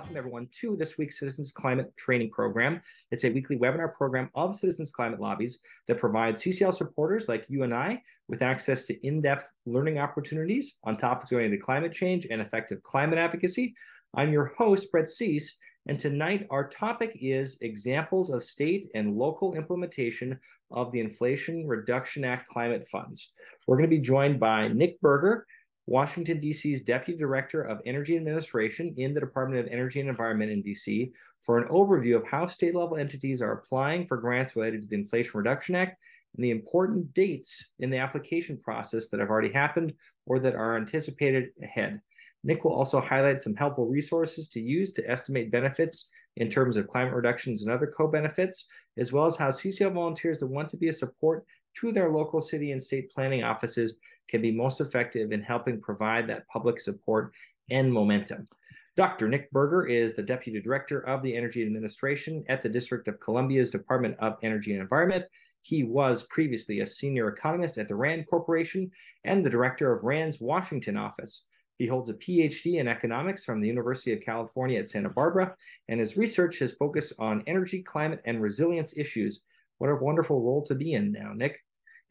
welcome everyone to this week's Citizens Climate Training Program. It's a weekly webinar program of Citizens Climate Lobbies that provides CCL supporters like you and I with access to in-depth learning opportunities on topics related to climate change and effective climate advocacy. I'm your host, Brett Cease, and tonight our topic is examples of state and local implementation of the Inflation Reduction Act climate funds. We're going to be joined by Nick Burger, Washington, D.C.'s Deputy Director of Energy Administration in the Department of Energy and Environment in D.C., for an overview of how state level entities are applying for grants related to the Inflation Reduction Act and the important dates in the application process that have already happened or that are anticipated ahead. Nick will also highlight some helpful resources to use to estimate benefits in terms of climate reductions and other co benefits, as well as how CCL volunteers that want to be a support to their local city and state planning offices can be most effective in helping provide that public support and momentum. Dr. Nick Burger is the Deputy Director of the Energy Administration at the District of Columbia's Department of Energy and Environment. He was previously a senior economist at the RAND Corporation and the Director of RAND's Washington office. He holds a PhD in economics from the University of California at Santa Barbara, and his research has focused on energy, climate, and resilience issues. What a wonderful role to be in now, Nick.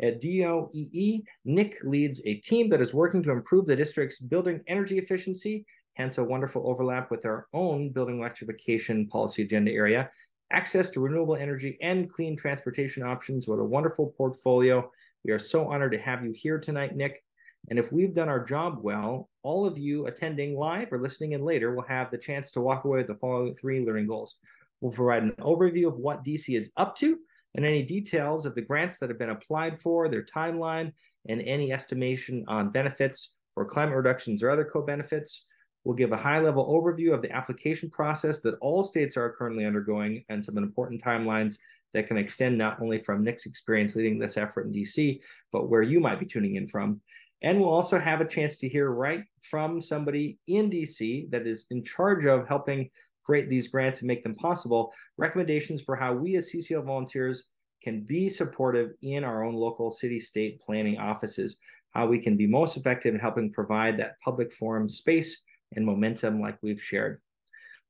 At DOEE, Nick leads a team that is working to improve the district's building energy efficiency, hence a wonderful overlap with our own building electrification policy agenda area, access to renewable energy and clean transportation options. What a wonderful portfolio. We are so honored to have you here tonight, Nick. And if we've done our job well, all of you attending live or listening in later will have the chance to walk away with the following three learning goals. We'll provide an overview of what DC is up to and any details of the grants that have been applied for, their timeline, and any estimation on benefits for climate reductions or other co-benefits. We'll give a high-level overview of the application process that all states are currently undergoing and some important timelines that can extend not only from Nick's experience leading this effort in DC, but where you might be tuning in from. And we'll also have a chance to hear right from somebody in DC that is in charge of helping create these grants and make them possible, recommendations for how we as CCL volunteers can be supportive in our own local city state planning offices, how we can be most effective in helping provide that public forum space and momentum like we've shared.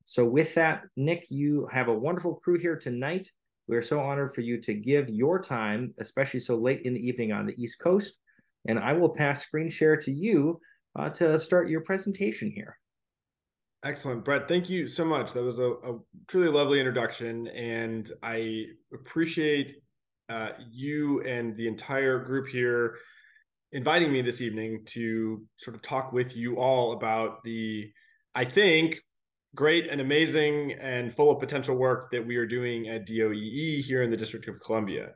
So, with that, Nick, you have a wonderful crew here tonight. We are so honored for you to give your time, especially so late in the evening on the East Coast. And I will pass screen share to you uh, to start your presentation here. Excellent, Brett. Thank you so much. That was a, a truly lovely introduction, and I appreciate uh, you and the entire group here inviting me this evening to sort of talk with you all about the, I think, great and amazing and full of potential work that we are doing at DOEE here in the District of Columbia.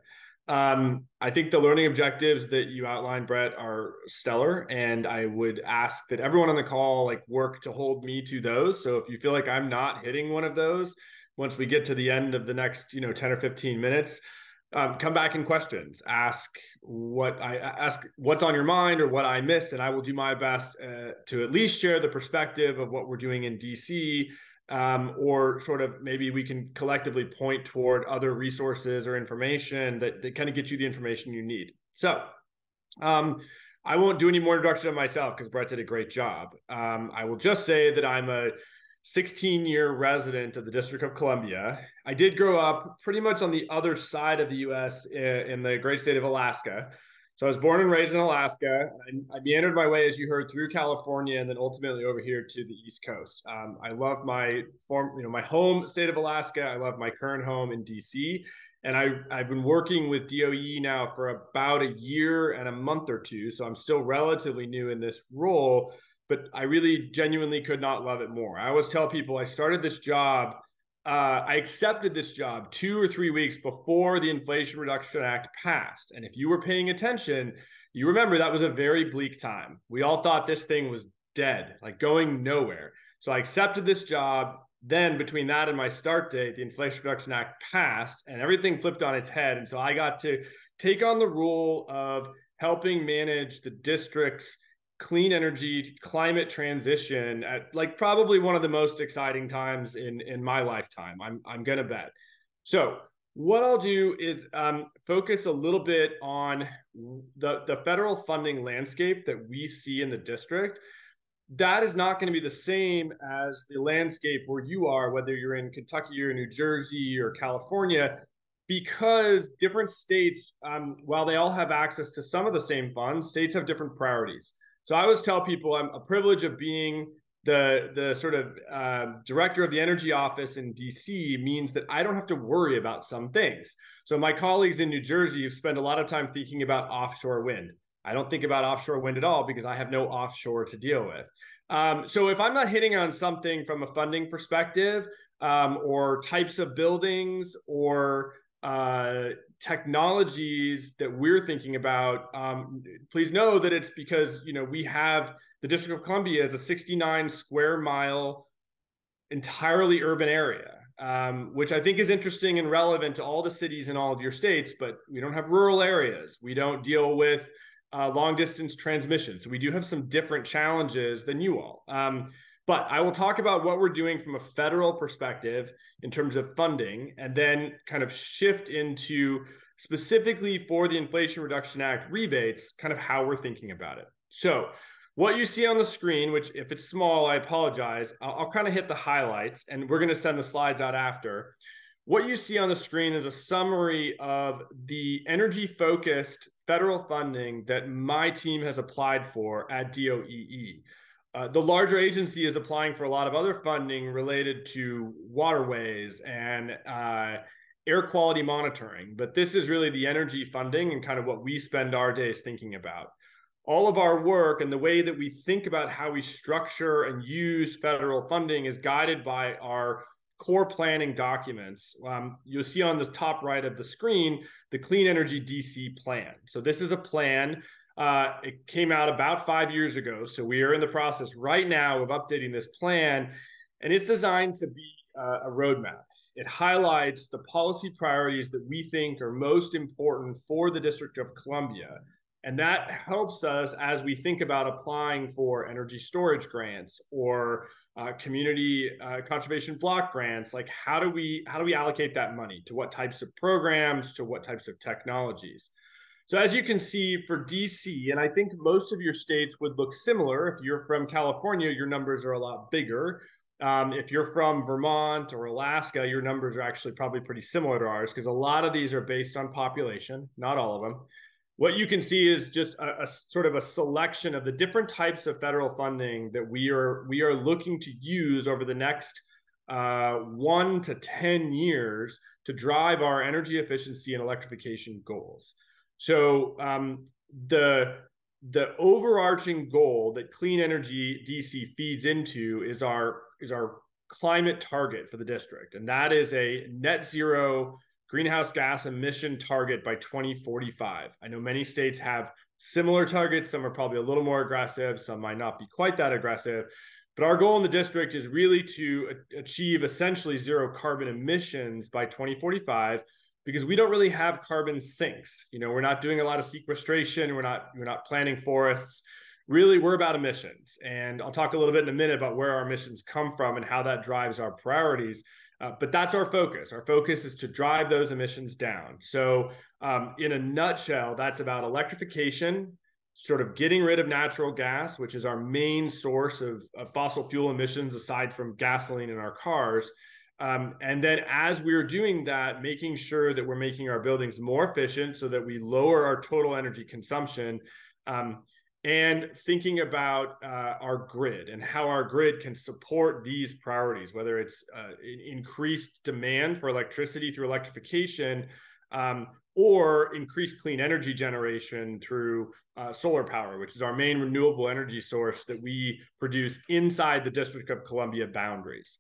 Um, I think the learning objectives that you outlined, Brett, are stellar, and I would ask that everyone on the call like work to hold me to those. So if you feel like I'm not hitting one of those, once we get to the end of the next, you know, ten or fifteen minutes, um, come back in questions. Ask what I ask, what's on your mind, or what I missed, and I will do my best uh, to at least share the perspective of what we're doing in DC um, or sort of maybe we can collectively point toward other resources or information that, that kind of get you the information you need. So um, I won't do any more introduction of myself because Brett did a great job. Um, I will just say that I'm a 16 year resident of the District of Columbia. I did grow up pretty much on the other side of the US in, in the great state of Alaska. So I was born and raised in Alaska. I, I, meandered my way, as you heard, through California, and then ultimately over here to the East Coast. Um, I love my form, you know, my home state of Alaska. I love my current home in DC, and I I've been working with DOE now for about a year and a month or two. So I'm still relatively new in this role, but I really genuinely could not love it more. I always tell people I started this job uh, I accepted this job two or three weeks before the Inflation Reduction Act passed. And if you were paying attention, you remember that was a very bleak time. We all thought this thing was dead, like going nowhere. So I accepted this job. Then, between that and my start date, the Inflation Reduction Act passed and everything flipped on its head. And so I got to take on the role of helping manage the district's clean energy climate transition at like probably one of the most exciting times in in my lifetime i'm i'm gonna bet so what i'll do is um, focus a little bit on the the federal funding landscape that we see in the district that is not going to be the same as the landscape where you are, whether you're in Kentucky or New Jersey or California, because different states, um, while they all have access to some of the same funds, states have different priorities. So I always tell people I'm a privilege of being the the sort of uh, director of the energy office in DC means that I don't have to worry about some things. So my colleagues in New Jersey spend a lot of time thinking about offshore wind. I don't think about offshore wind at all because I have no offshore to deal with. Um, so if I'm not hitting on something from a funding perspective, um, or types of buildings, or uh, technologies that we're thinking about, um, please know that it's because you know we have the District of Columbia is a 69 square mile entirely urban area, um, which I think is interesting and relevant to all the cities in all of your states. But we don't have rural areas. We don't deal with uh, long distance transmission. So we do have some different challenges than you all. Um, but I will talk about what we're doing from a federal perspective in terms of funding, and then kind of shift into specifically for the Inflation Reduction Act rebates, kind of how we're thinking about it. So what you see on the screen, which if it's small, I apologize. I'll, I'll kind of hit the highlights and we're going to send the slides out after. What you see on the screen is a summary of the energy focused federal funding that my team has applied for at DOEE. Uh, the larger agency is applying for a lot of other funding related to waterways and uh, air quality monitoring, but this is really the energy funding and kind of what we spend our days thinking about all of our work and the way that we think about how we structure and use federal funding is guided by our core planning documents. Um, you'll see on the top right of the screen the Clean Energy DC plan. So, this is a plan. Uh, it came out about five years ago. So, we are in the process right now of updating this plan, and it's designed to be uh, a roadmap. It highlights the policy priorities that we think are most important for the District of Columbia and that helps us as we think about applying for energy storage grants or uh, community uh, conservation block grants. Like how do we how do we allocate that money to what types of programs to what types of technologies? So as you can see for DC, and I think most of your states would look similar. If you're from California, your numbers are a lot bigger. Um, if you're from Vermont or Alaska, your numbers are actually probably pretty similar to ours because a lot of these are based on population, not all of them what you can see is just a, a, sort of a selection of the different types of federal funding that we are we are looking to use over the next uh, one to ten years to drive our energy efficiency and electrification goals. So um, the the overarching goal that clean energy DC feeds into is our is our climate target for the district, and that is a net zero greenhouse gas emission target by 2045. I know many states have similar targets. Some are probably a little more aggressive, some might not be quite that aggressive. But our goal in the district is really to achieve essentially zero carbon emissions by 2045 because we don't really have carbon sinks. You know, we're not doing a lot of sequestration, we're not we're not planting forests. Really, we're about emissions. And I'll talk a little bit in a minute about where our emissions come from and how that drives our priorities. Uh, but that's our focus. Our focus is to drive those emissions down. So, um, in a nutshell, that's about electrification, sort of getting rid of natural gas, which is our main source of, of fossil fuel emissions aside from gasoline in our cars. Um, and then, as we're doing that, making sure that we're making our buildings more efficient so that we lower our total energy consumption. Um, and thinking about uh, our grid and how our grid can support these priorities, whether it's uh, increased demand for electricity through electrification um, or increased clean energy generation through uh, solar power, which is our main renewable energy source that we produce inside the District of Columbia boundaries.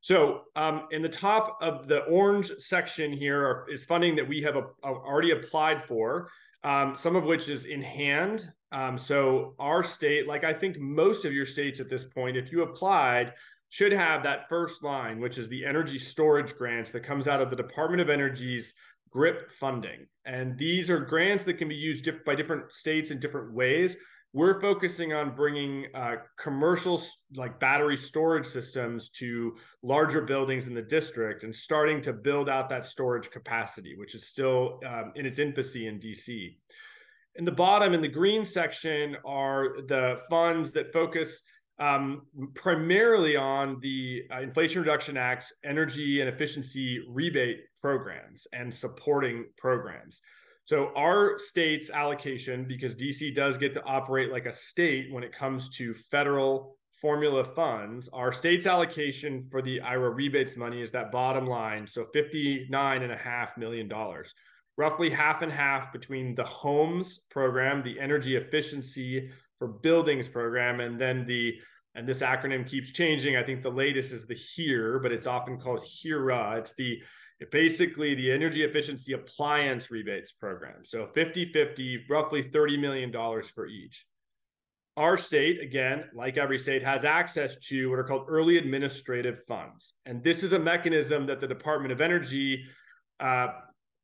So, um, in the top of the orange section here is funding that we have a, a already applied for um, some of which is in hand. Um, so our state, like I think most of your states at this point, if you applied, should have that first line, which is the energy storage grants that comes out of the Department of Energy's GRIP funding. And these are grants that can be used diff- by different states in different ways. We're focusing on bringing uh, commercial like battery storage systems to larger buildings in the district and starting to build out that storage capacity, which is still um, in its infancy in DC. In the bottom, in the green section, are the funds that focus um, primarily on the uh, Inflation Reduction Act's energy and efficiency rebate programs and supporting programs. So, our state's allocation, because DC does get to operate like a state when it comes to federal formula funds, our state's allocation for the IRA rebates money is that bottom line. So, $59.5 million, roughly half and half between the homes program, the energy efficiency for buildings program, and then the and this acronym keeps changing. I think the latest is the HEAR, but it's often called HERA. It's the basically the energy efficiency appliance rebates program. So 50 50, roughly $30 million for each. Our state, again, like every state, has access to what are called early administrative funds. And this is a mechanism that the Department of Energy uh,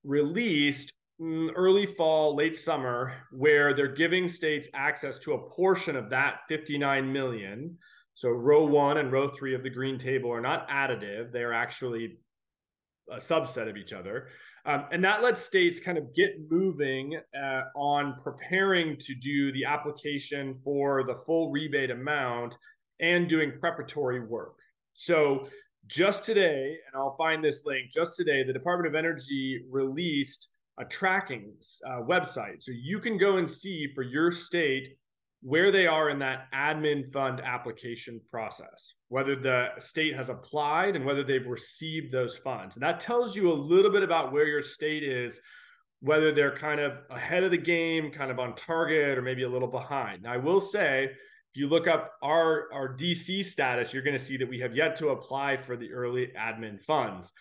released early fall, late summer, where they're giving states access to a portion of that 59 million. So row one and row three of the green table are not additive; they are actually a subset of each other. Um, and that lets states kind of get moving uh, on preparing to do the application for the full rebate amount and doing preparatory work. So just today, and I'll find this link, just today, the Department of Energy released a tracking uh, website. So you can go and see for your state where they are in that admin fund application process, whether the state has applied and whether they've received those funds. And that tells you a little bit about where your state is, whether they're kind of ahead of the game, kind of on target, or maybe a little behind. Now, I will say, if you look up our, our DC status, you're going to see that we have yet to apply for the early admin funds.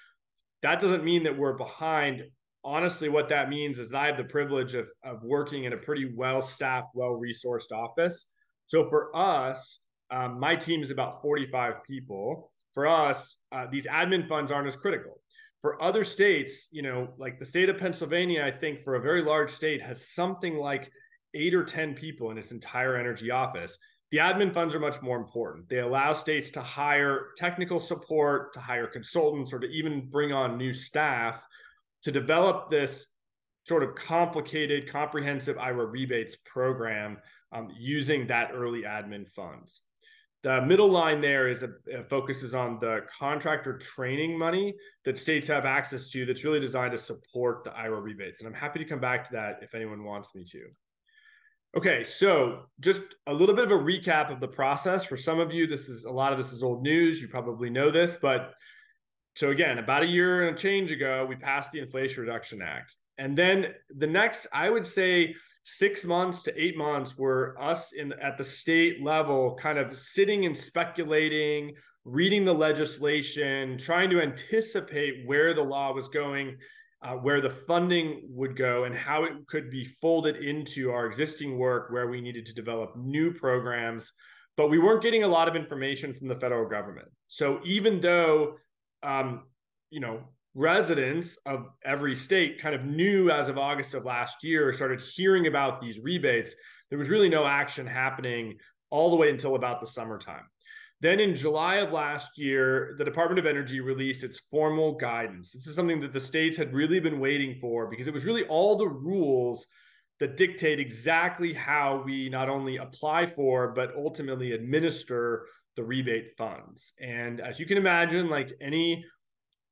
That doesn't mean that we're behind honestly, what that means is that I have the privilege of, of working in a pretty well staffed, well resourced office. So for us, um, my team is about 45 people. For us, uh, these admin funds aren't as critical. For other states, you know, like the state of Pennsylvania, I think for a very large state has something like eight or 10 people in its entire energy office. The admin funds are much more important. They allow states to hire technical support, to hire consultants, or to even bring on new staff to develop this sort of complicated, comprehensive IRA rebates program um, using that early admin funds. The middle line there is a, focuses on the contractor training money that states have access to that's really designed to support the IRA rebates. And I'm happy to come back to that if anyone wants me to. Okay, so just a little bit of a recap of the process. For some of you, this is a lot of this is old news. You probably know this, but so again, about a year and a change ago, we passed the Inflation Reduction Act. And then the next, I would say, six months to eight months were us in at the state level kind of sitting and speculating reading the legislation trying to anticipate where the law was going uh, where the funding would go and how it could be folded into our existing work where we needed to develop new programs but we weren't getting a lot of information from the federal government so even though um, you know, residents of every state kind of knew as of August of last year, started hearing about these rebates. There was really no action happening all the way until about the summertime. Then in July of last year, the Department of Energy released its formal guidance. This is something that the states had really been waiting for because it was really all the rules that dictate exactly how we not only apply for, but ultimately administer the rebate funds. And as you can imagine, like any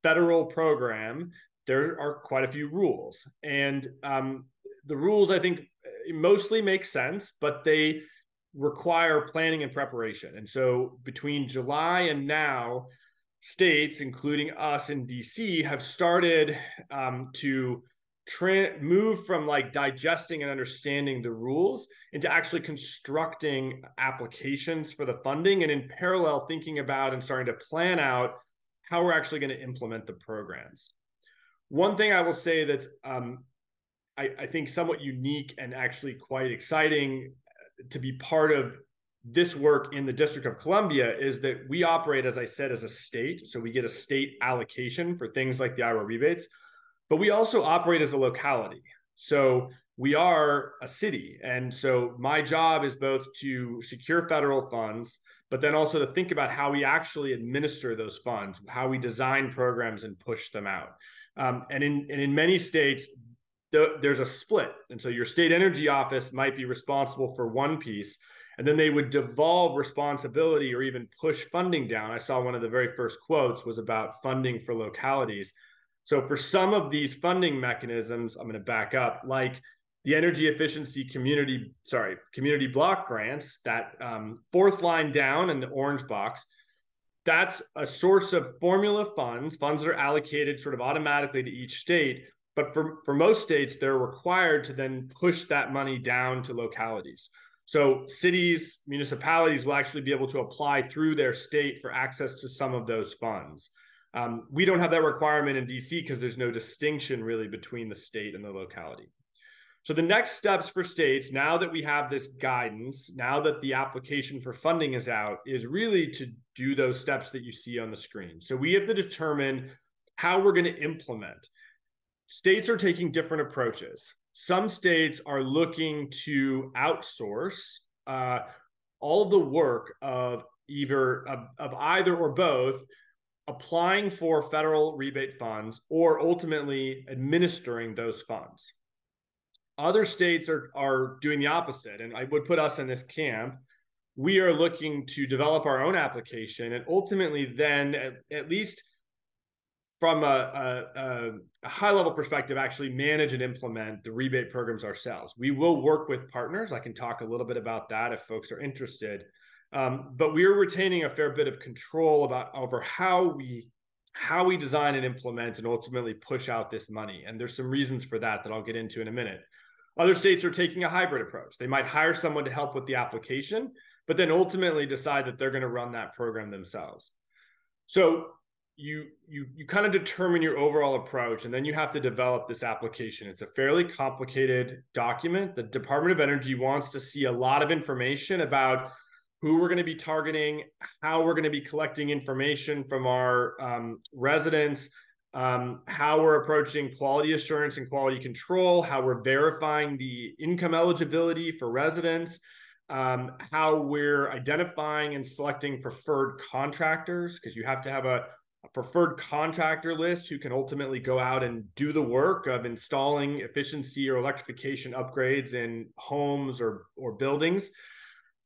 federal program, there are quite a few rules. And um, the rules, I think, mostly make sense, but they require planning and preparation. And so between July and now, states, including us in DC, have started um, to tra- move from like digesting and understanding the rules into actually constructing applications for the funding and in parallel thinking about and starting to plan out how we're actually going to implement the programs one thing i will say that's um, I, I think somewhat unique and actually quite exciting to be part of this work in the District of Columbia is that we operate, as I said, as a state. So we get a state allocation for things like the IRA rebates but we also operate as a locality. So we are a city. And so my job is both to secure federal funds, but then also to think about how we actually administer those funds, how we design programs and push them out. Um, and, in, and in many states, the, there's a split. And so your state energy office might be responsible for one piece. and then they would devolve responsibility or even push funding down. I saw one of the very first quotes was about funding for localities. So for some of these funding mechanisms, I'm going to back up, like the energy efficiency community, sorry, community block grants, that um, fourth line down in the orange box, that's a source of formula funds. Funds that are allocated sort of automatically to each state. But for, for most states, they're required to then push that money down to localities. So cities, municipalities will actually be able to apply through their state for access to some of those funds. Um, we don't have that requirement in DC because there's no distinction really between the state and the locality. So the next steps for states, now that we have this guidance, now that the application for funding is out, is really to do those steps that you see on the screen. So we have to determine how we're going to implement. States are taking different approaches. Some states are looking to outsource uh, all the work of either of, of either or both applying for federal rebate funds or ultimately administering those funds. Other states are, are doing the opposite, and I would put us in this camp. We are looking to develop our own application and ultimately then at, at least from a, a, a, high level perspective, actually manage and implement the rebate programs ourselves. We will work with partners. I can talk a little bit about that if folks are interested. Um, but we are retaining a fair bit of control about over how we how we design and implement and ultimately push out this money. And there's some reasons for that that I'll get into in a minute. Other states are taking a hybrid approach. They might hire someone to help with the application, but then ultimately decide that they're going to run that program themselves. So you you you kind of determine your overall approach and then you have to develop this application it's a fairly complicated document the department of energy wants to see a lot of information about who we're going to be targeting how we're going to be collecting information from our um, residents um, how we're approaching quality assurance and quality control how we're verifying the income eligibility for residents um, how we're identifying and selecting preferred contractors because you have to have a a preferred contractor list who can ultimately go out and do the work of installing efficiency or electrification upgrades in homes or or buildings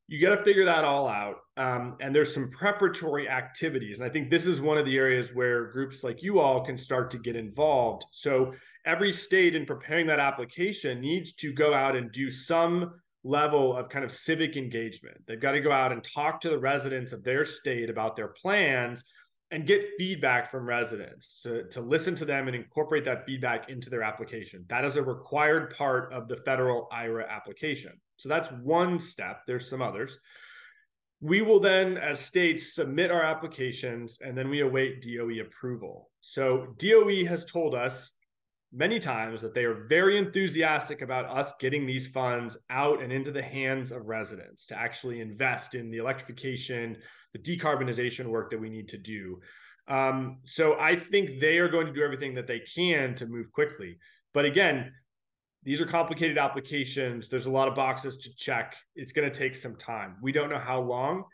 you got to figure that all out um, and there's some preparatory activities and i think this is one of the areas where groups like you all can start to get involved so every state in preparing that application needs to go out and do some level of kind of civic engagement they've got to go out and talk to the residents of their state about their plans and get feedback from residents to, to listen to them and incorporate that feedback into their application. That is a required part of the federal IRA application. So that's one step. There's some others. We will then, as states, submit our applications and then we await DOE approval. So DOE has told us many times that they are very enthusiastic about us getting these funds out and into the hands of residents to actually invest in the electrification the decarbonization work that we need to do. Um, so I think they are going to do everything that they can to move quickly. But again, these are complicated applications. There's a lot of boxes to check. It's going to take some time. We don't know how long.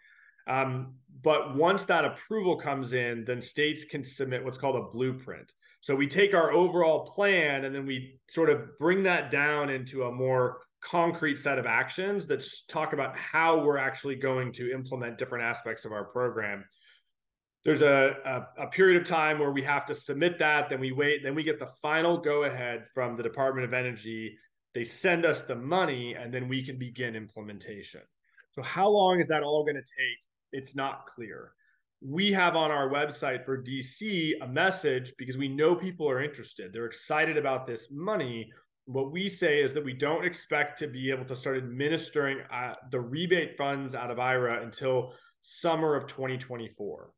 Um, but once that approval comes in, then states can submit what's called a blueprint. So we take our overall plan and then we sort of bring that down into a more concrete set of actions that talk about how we're actually going to implement different aspects of our program there's a, a, a, period of time where we have to submit that then we wait then we get the final go ahead from the department of energy. They send us the money and then we can begin implementation. So how long is that all going to take? It's not clear. We have on our website for dc a message because we know people are interested. They're excited about this money. What we say is that we don't expect to be able to start administering uh, the rebate funds out of IRA until summer of 2024.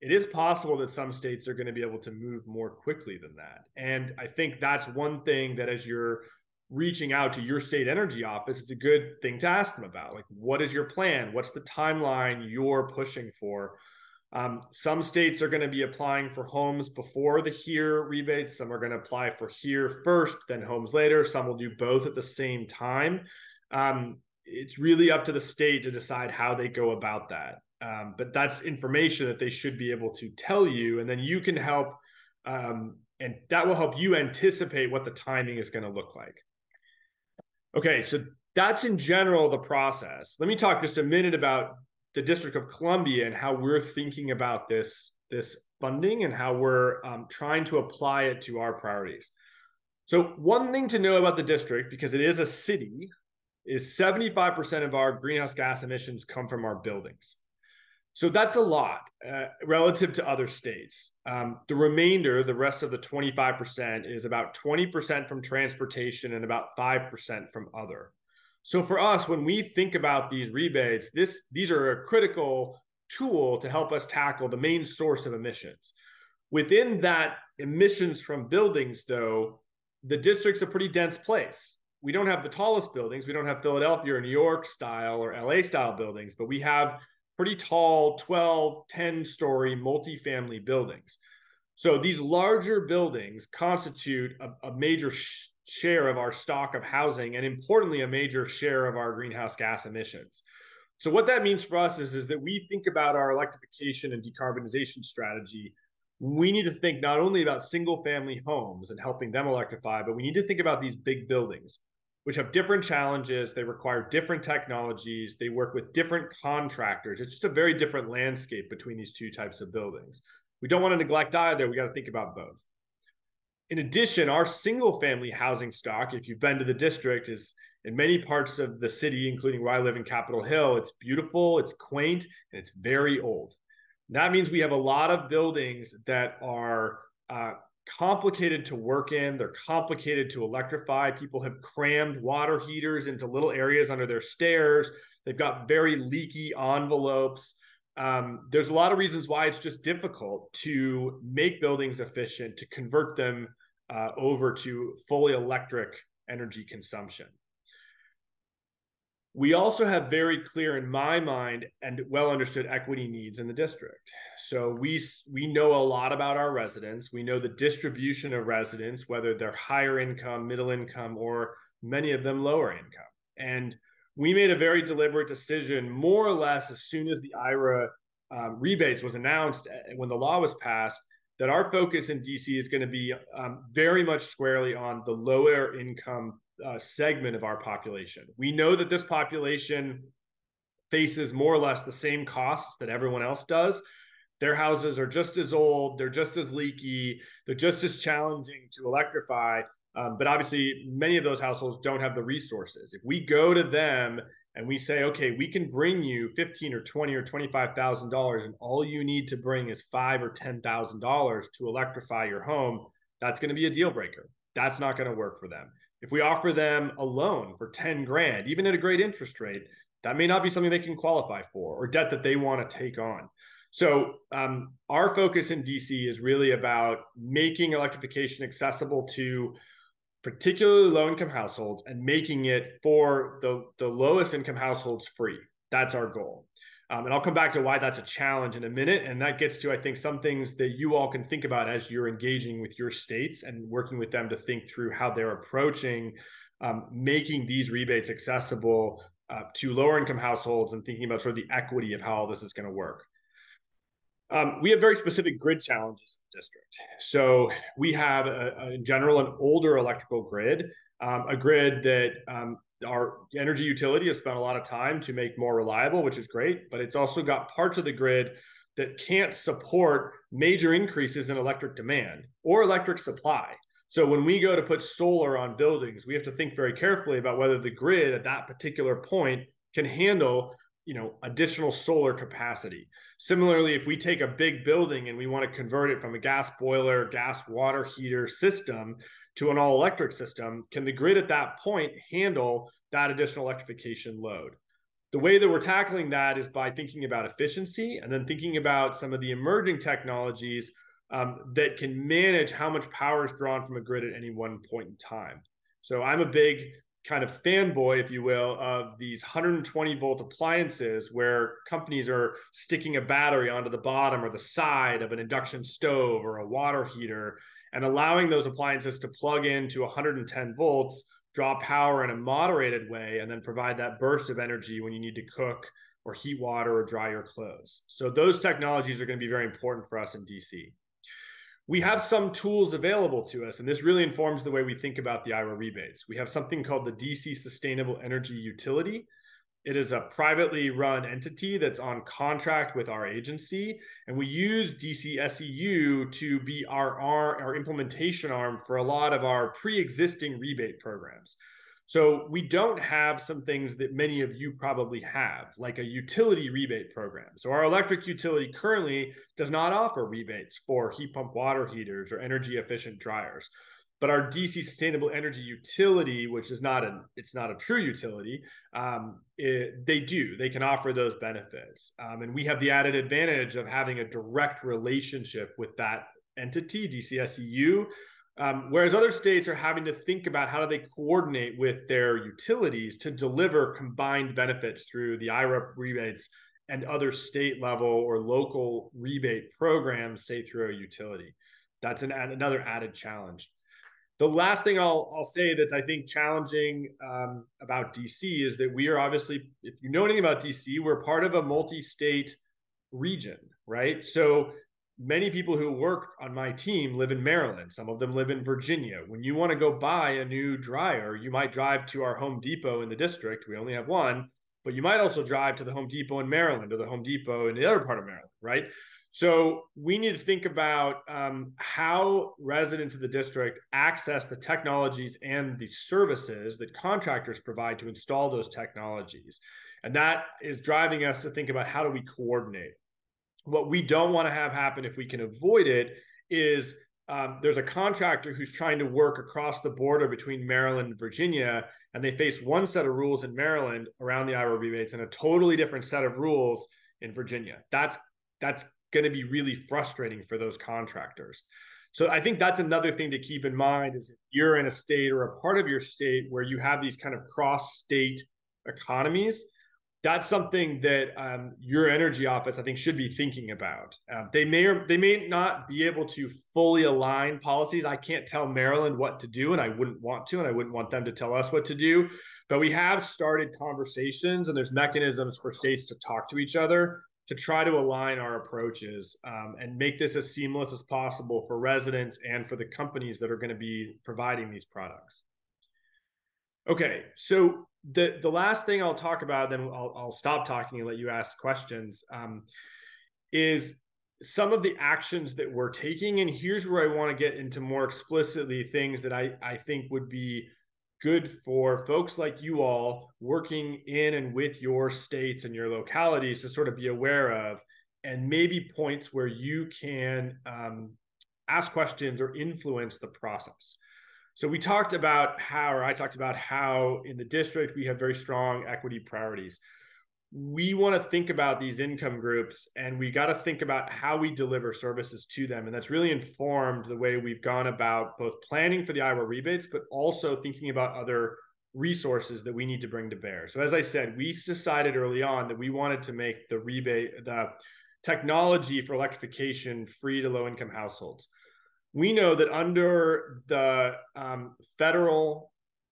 It is possible that some states are going to be able to move more quickly than that. And I think that's one thing that as you're reaching out to your state energy office, it's a good thing to ask them about. Like, what is your plan? What's the timeline you're pushing for? Um, some states are going to be applying for homes before the here rebates. Some are going to apply for here first, then homes later. Some will do both at the same time. Um, it's really up to the state to decide how they go about that. Um, but that's information that they should be able to tell you, and then you can help, um, and that will help you anticipate what the timing is going to look like. Okay, so that's in general the process. Let me talk just a minute about the District of Columbia and how we're thinking about this, this funding and how we're um, trying to apply it to our priorities. So, one thing to know about the district, because it is a city, is 75% of our greenhouse gas emissions come from our buildings. So that's a lot uh, relative to other states. Um, the remainder, the rest of the 25%, is about 20% from transportation and about 5% from other. So for us, when we think about these rebates, this these are a critical tool to help us tackle the main source of emissions. Within that emissions from buildings, though, the district's a pretty dense place. We don't have the tallest buildings. We don't have Philadelphia or New York style or LA style buildings, but we have pretty tall 12, 10 story multifamily buildings. So these larger buildings constitute a, a major sh- share of our stock of housing and importantly, a major share of our greenhouse gas emissions. So what that means for us is, is that we think about our electrification and decarbonization strategy. We need to think not only about single family homes and helping them electrify, but we need to think about these big buildings which have different challenges. They require different technologies. They work with different contractors. It's just a very different landscape between these two types of buildings. We don't want to neglect either. We got to think about both. In addition, our single family housing stock, if you've been to the district, is in many parts of the city, including where I live in Capitol Hill. It's beautiful, it's quaint, and it's very old. That means we have a lot of buildings that are uh, complicated to work in. They're complicated to electrify. People have crammed water heaters into little areas under their stairs. They've got very leaky envelopes. Um, there's a lot of reasons why it's just difficult to make buildings efficient, to convert them uh, over to fully electric energy consumption. We also have very clear, in my mind, and well understood equity needs in the district. So we we know a lot about our residents. We know the distribution of residents, whether they're higher income, middle income, or many of them lower income. And we made a very deliberate decision, more or less, as soon as the IRA um, rebates was announced uh, when the law was passed, that our focus in DC is going to be um, very much squarely on the lower income uh, segment of our population. We know that this population faces more or less the same costs that everyone else does. Their houses are just as old, they're just as leaky, they're just as challenging to electrify. Um, but obviously, many of those households don't have the resources. If we go to them and we say, okay, we can bring you fifteen or twenty or twenty-five thousand dollars, and all you need to bring is five or ten thousand dollars to electrify your home, that's going to be a deal breaker. That's not going to work for them. If we offer them a loan for 10 grand, even at a great interest rate, that may not be something they can qualify for or debt that they want to take on. So, um, our focus in DC is really about making electrification accessible to particularly low income households and making it for the, the lowest income households free. That's our goal. Um, and I'll come back to why that's a challenge in a minute. And that gets to, I think, some things that you all can think about as you're engaging with your states and working with them to think through how they're approaching um, making these rebates accessible uh, to lower income households and thinking about sort of the equity of how all this is going to work. Um, we have very specific grid challenges in the district. So we have, a, a, in general, an older electrical grid, um, a grid that um, our energy utility has spent a lot of time to make more reliable, which is great, but it's also got parts of the grid that can't support major increases in electric demand or electric supply. So when we go to put solar on buildings, we have to think very carefully about whether the grid at that particular point can handle you know additional solar capacity similarly if we take a big building and we want to convert it from a gas boiler gas water heater system to an all electric system, can the grid at that point handle that additional electrification load? The way that we're tackling that is by thinking about efficiency and then thinking about some of the emerging technologies um, that can manage how much power is drawn from a grid at any one point in time. So I'm a big kind of fanboy, if you will, of these 120 volt appliances where companies are sticking a battery onto the bottom or the side of an induction stove or a water heater and allowing those appliances to plug into 110 volts, draw power in a moderated way, and then provide that burst of energy when you need to cook or heat water or dry your clothes. So those technologies are going to be very important for us in DC. we have some tools available to us, and this really informs the way we think about the IRA rebates. We have something called the DC Sustainable Energy Utility. It is a privately run entity that's on contract with our agency, and we use DCSEU to be our, our, our implementation arm for a lot of our pre-existing rebate programs. So we don't have some things that many of you probably have, like a utility rebate program. So our electric utility currently does not offer rebates for heat pump water heaters or energy efficient dryers. But our DC Sustainable Energy Utility, which is not a it's not a true utility, um, it, they do they can offer those benefits, um, and we have the added advantage of having a direct relationship with that entity, DCSEU, um, whereas other states are having to think about how do they coordinate with their utilities to deliver combined benefits through the IRA rebates and other state level or local rebate programs, say through a utility. That's an, another added challenge. The last thing I'll, I'll say that's I think challenging um, about DC is that we are obviously, if you know anything about DC, we're part of a multi-state region, right? So many people who work on my team live in Maryland. Some of them live in Virginia. When you want to go buy a new dryer, you might drive to our Home Depot in the district. We only have one, but you might also drive to the Home Depot in Maryland or the Home Depot in the other part of Maryland, right? So we need to think about um, how residents of the district access the technologies and the services that contractors provide to install those technologies. And that is driving us to think about how do we coordinate what we don't want to have happen if we can avoid it is um, there's a contractor who's trying to work across the border between Maryland and Virginia, and they face one set of rules in Maryland around the IRA rebates and a totally different set of rules in Virginia. That's that's going to be really frustrating for those contractors. So I think that's another thing to keep in mind is if you're in a state or a part of your state where you have these kind of cross state economies, that's something that um, your energy office, I think, should be thinking about. Um, they may or they may not be able to fully align policies. I can't tell Maryland what to do, and I wouldn't want to, and I wouldn't want them to tell us what to do. But we have started conversations, and there's mechanisms for states to talk to each other to try to align our approaches um, and make this as seamless as possible for residents and for the companies that are going to be providing these products. Okay, so the the last thing I'll talk about, then I'll, I'll stop talking and let you ask questions. Um, is some of the actions that we're taking, and here's where I want to get into more explicitly things that I I think would be good for folks like you all working in and with your states and your localities to sort of be aware of, and maybe points where you can um, ask questions or influence the process. So we talked about how, or I talked about how in the district we have very strong equity priorities. We want to think about these income groups and we got to think about how we deliver services to them. And that's really informed the way we've gone about both planning for the IRA rebates, but also thinking about other resources that we need to bring to bear. So as I said, we decided early on that we wanted to make the rebate, the technology for electrification free to low income households we know that under the um, federal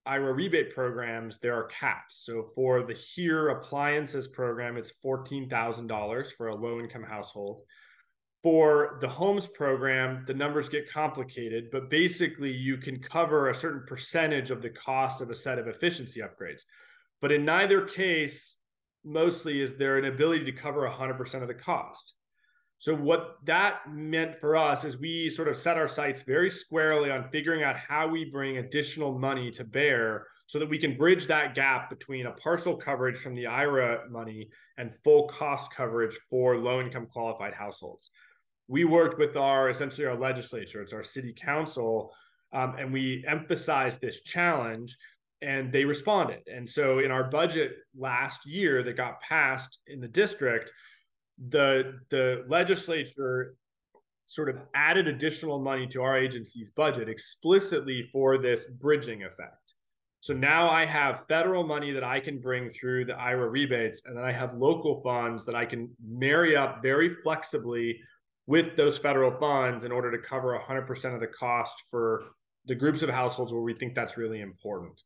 IRA rebate programs, there are caps. So for the HEAR appliances program, it's $14,000 for a low income household. For the homes program, the numbers get complicated, but basically you can cover a certain percentage of the cost of a set of efficiency upgrades. But in neither case, mostly is there an ability to cover 100% of the cost. So what that meant for us is we sort of set our sights very squarely on figuring out how we bring additional money to bear so that we can bridge that gap between a partial coverage from the IRA money and full cost coverage for low income qualified households. We worked with our essentially our legislature, it's our city council, um, and we emphasized this challenge and they responded. And so in our budget last year that got passed in the district, the the legislature sort of added additional money to our agency's budget explicitly for this bridging effect. So now I have federal money that I can bring through the IRA rebates, and then I have local funds that I can marry up very flexibly with those federal funds in order to cover 100% of the cost for the groups of households where we think that's really important.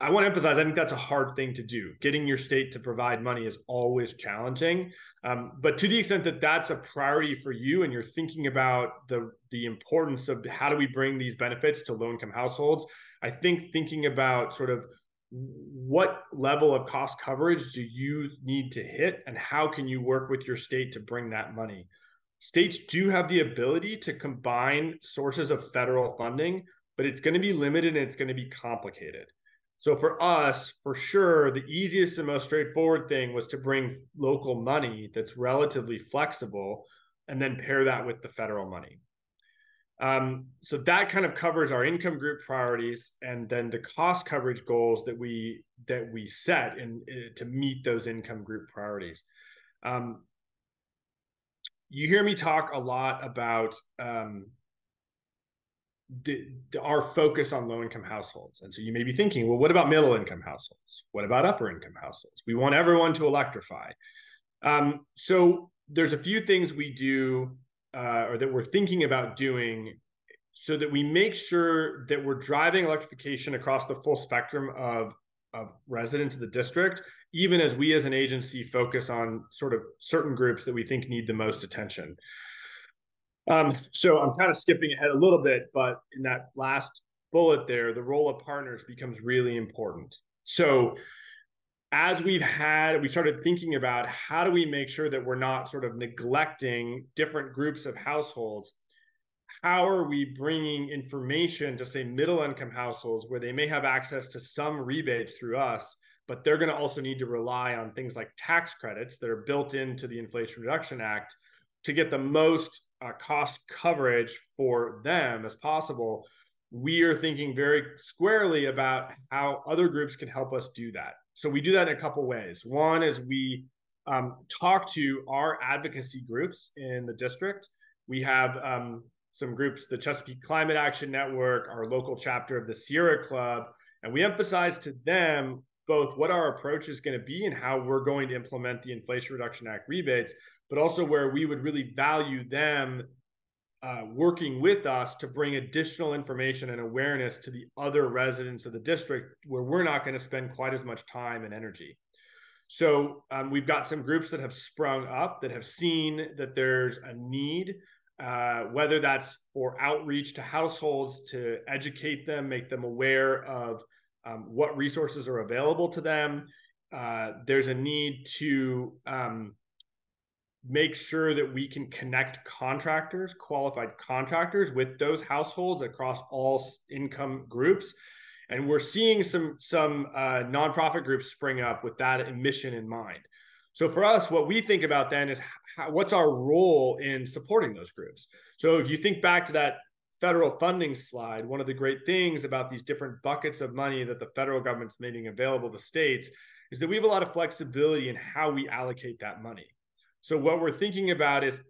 I want to emphasize, I think that's a hard thing to do. Getting your state to provide money is always challenging. Um, but to the extent that that's a priority for you and you're thinking about the, the importance of how do we bring these benefits to low income households, I think thinking about sort of what level of cost coverage do you need to hit and how can you work with your state to bring that money? States do have the ability to combine sources of federal funding, but it's going to be limited and it's going to be complicated. So for us, for sure, the easiest and most straightforward thing was to bring local money that's relatively flexible and then pair that with the federal money. Um, so that kind of covers our income group priorities and then the cost coverage goals that we that we set in, in uh, to meet those income group priorities. Um, you hear me talk a lot about um, our focus on low income households. And so you may be thinking, well, what about middle income households? What about upper income households? We want everyone to electrify. Um, so there's a few things we do uh, or that we're thinking about doing so that we make sure that we're driving electrification across the full spectrum of, of residents of the district, even as we as an agency focus on sort of certain groups that we think need the most attention. Um, so I'm kind of skipping ahead a little bit, but in that last bullet there, the role of partners becomes really important. So as we've had, we started thinking about how do we make sure that we're not sort of neglecting different groups of households. How are we bringing information to say middle income households where they may have access to some rebates through us, but they're going to also need to rely on things like tax credits that are built into the Inflation Reduction Act to get the most uh, cost coverage for them as possible, we are thinking very squarely about how other groups can help us do that. So we do that in a couple ways. One is we um, talk to our advocacy groups in the district. We have um, some groups, the Chesapeake Climate Action Network, our local chapter of the Sierra Club, and we emphasize to them both what our approach is going to be and how we're going to implement the Inflation Reduction Act rebates, but also where we would really value them uh, working with us to bring additional information and awareness to the other residents of the district where we're not going to spend quite as much time and energy. So um, we've got some groups that have sprung up that have seen that there's a need, uh, whether that's for outreach to households to educate them, make them aware of um, what resources are available to them. Uh, there's a need to um, make sure that we can connect contractors, qualified contractors with those households across all income groups. And we're seeing some some uh, nonprofit groups spring up with that mission in mind. So for us, what we think about then is how, what's our role in supporting those groups. So if you think back to that federal funding slide, one of the great things about these different buckets of money that the federal government's making available to states is that we have a lot of flexibility in how we allocate that money. So what we're thinking about is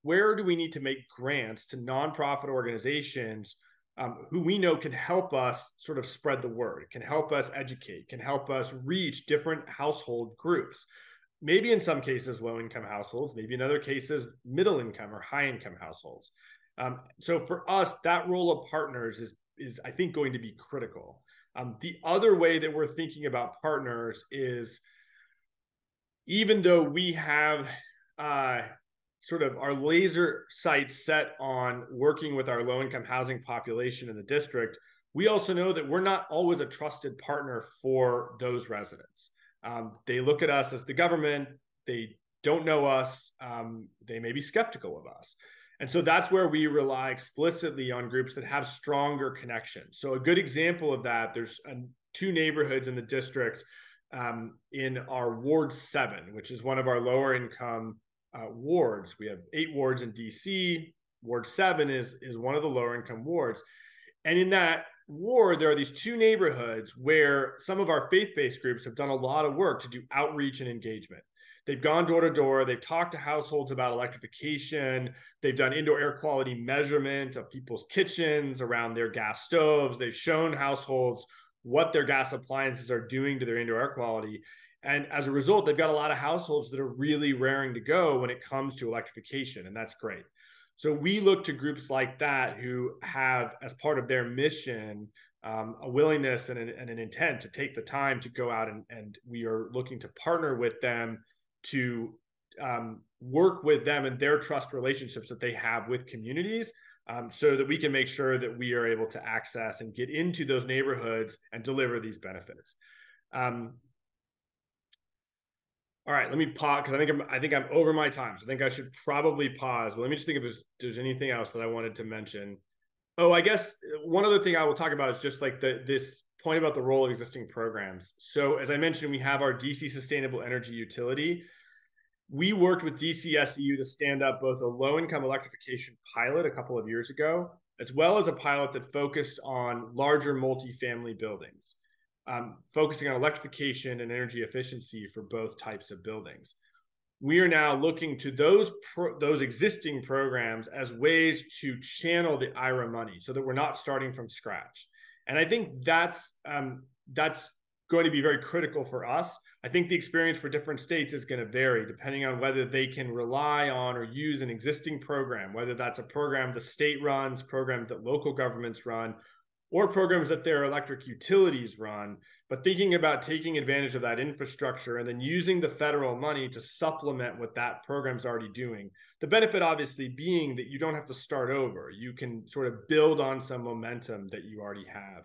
where do we need to make grants to nonprofit organizations um, who we know can help us sort of spread the word, can help us educate, can help us reach different household groups. Maybe in some cases, low income households, maybe in other cases, middle income or high income households. Um, so for us, that role of partners is, is I think, going to be critical. Um, the other way that we're thinking about partners is even though we have uh, sort of our laser sights set on working with our low income housing population in the district, we also know that we're not always a trusted partner for those residents. Um, they look at us as the government, they don't know us, um, they may be skeptical of us. And so that's where we rely explicitly on groups that have stronger connections. So, a good example of that, there's uh, two neighborhoods in the district um, in our Ward 7, which is one of our lower income uh, wards. We have eight wards in DC. Ward seven is is one of the lower income wards, and in that ward there are these two neighborhoods where some of our faith-based groups have done a lot of work to do outreach and engagement. They've gone door to door. They've talked to households about electrification. They've done indoor air quality measurement of people's kitchens around their gas stoves. They've shown households what their gas appliances are doing to their indoor air quality. And as a result, they've got a lot of households that are really raring to go when it comes to electrification, and that's great. So we look to groups like that who have, as part of their mission, um, a willingness and an, and an, intent to take the time to go out and, and we are looking to partner with them to um, work with them and their trust relationships that they have with communities um, so that we can make sure that we are able to access and get into those neighborhoods and deliver these benefits. Um, all right, let me pause because I think I'm I think I'm over my time. So I think I should probably pause. But let me just think if there's, there's anything else that I wanted to mention. Oh, I guess uh, one other thing I will talk about is just like the this point about the role of existing programs. So as I mentioned, we have our DC Sustainable Energy Utility. We worked with DCSEU to stand up both a low income electrification pilot a couple of years ago, as well as a pilot that focused on larger multifamily buildings um, focusing on electrification and energy efficiency for both types of buildings. We are now looking to those pro- those existing programs as ways to channel the IRA money, so that we're not starting from scratch. And I think that's um, that's going to be very critical for us. I think the experience for different states is going to vary depending on whether they can rely on or use an existing program, whether that's a program the state runs, program that local governments run, or programs that their electric utilities run, but thinking about taking advantage of that infrastructure and then using the federal money to supplement what that program's already doing. The benefit, obviously, being that you don't have to start over. You can sort of build on some momentum that you already have.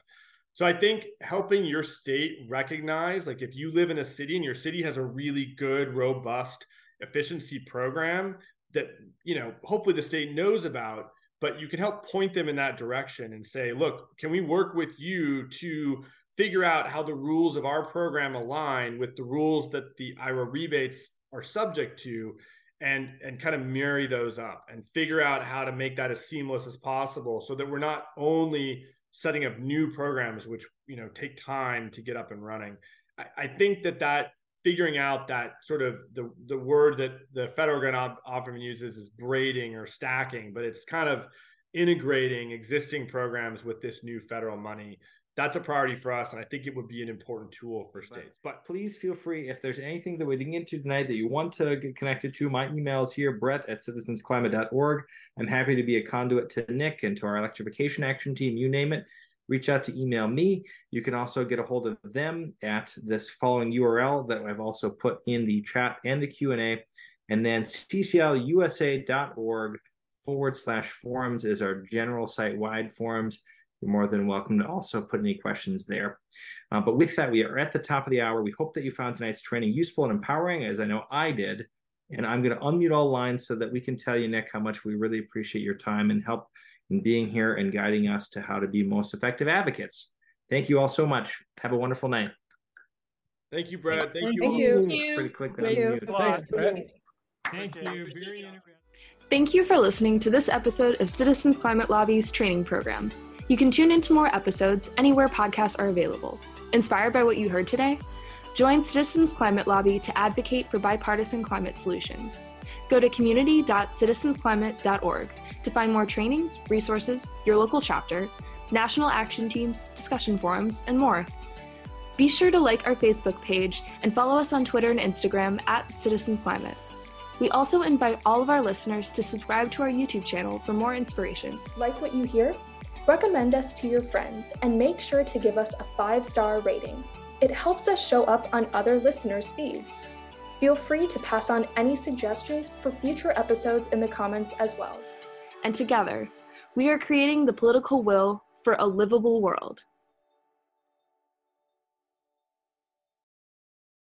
So I think helping your state recognize, like if you live in a city and your city has a really good, robust efficiency program that, you know, hopefully the state knows about but you can help point them in that direction and say, look, can we work with you to figure out how the rules of our program align with the rules that the IRA rebates are subject to? And, and kind of marry those up and figure out how to make that as seamless as possible so that we're not only setting up new programs which you know take time to get up and running I, I, think that that figuring out that sort of the the word that the federal government often uses is braiding or stacking, but it's kind of integrating existing programs with this new federal money. That's a priority for us, and I think it would be an important tool for states. But please feel free if there's anything that we didn't get to tonight that you want to get connected to. My email is here, Brett at citizensclimate.org. I'm happy to be a conduit to Nick and to our electrification action team. You name it reach out to email me. You can also get a hold of them at this following URL that I've also put in the chat and the Q&A. And then cclusa.org forward slash forums is our general site-wide forums. You're more than welcome to also put any questions there. Uh, but with that, we are at the top of the hour. We hope that you found tonight's training useful and empowering, as I know I did. And I'm going to unmute all lines so that we can tell you, Nick, how much we really appreciate your time and help and being here and guiding us to how to be most effective advocates. Thank you all so much. Have a wonderful night. Thank you, Brad. Thank, Thank, you. Thank you. Thank you. Thanks, Brad. Thank you. Very Thank you for listening to this episode of Citizens Climate Lobby's training program. You can tune into more episodes anywhere podcasts are available. Inspired by what you heard today? Join Citizens Climate Lobby to advocate for bipartisan climate solutions. Go to community.citizensclimate.org to find more trainings, resources, your local chapter, national action teams, discussion forums, and more. Be sure to like our Facebook page and follow us on Twitter and Instagram at Citizens Climate. We also invite all of our listeners to subscribe to our YouTube channel for more inspiration. Like what you hear? Recommend us to your friends and make sure to give us a five star rating. It helps us show up on other listeners' feeds. Feel free to pass on any suggestions for future episodes in the comments as well and together, we are creating the political will for a livable world.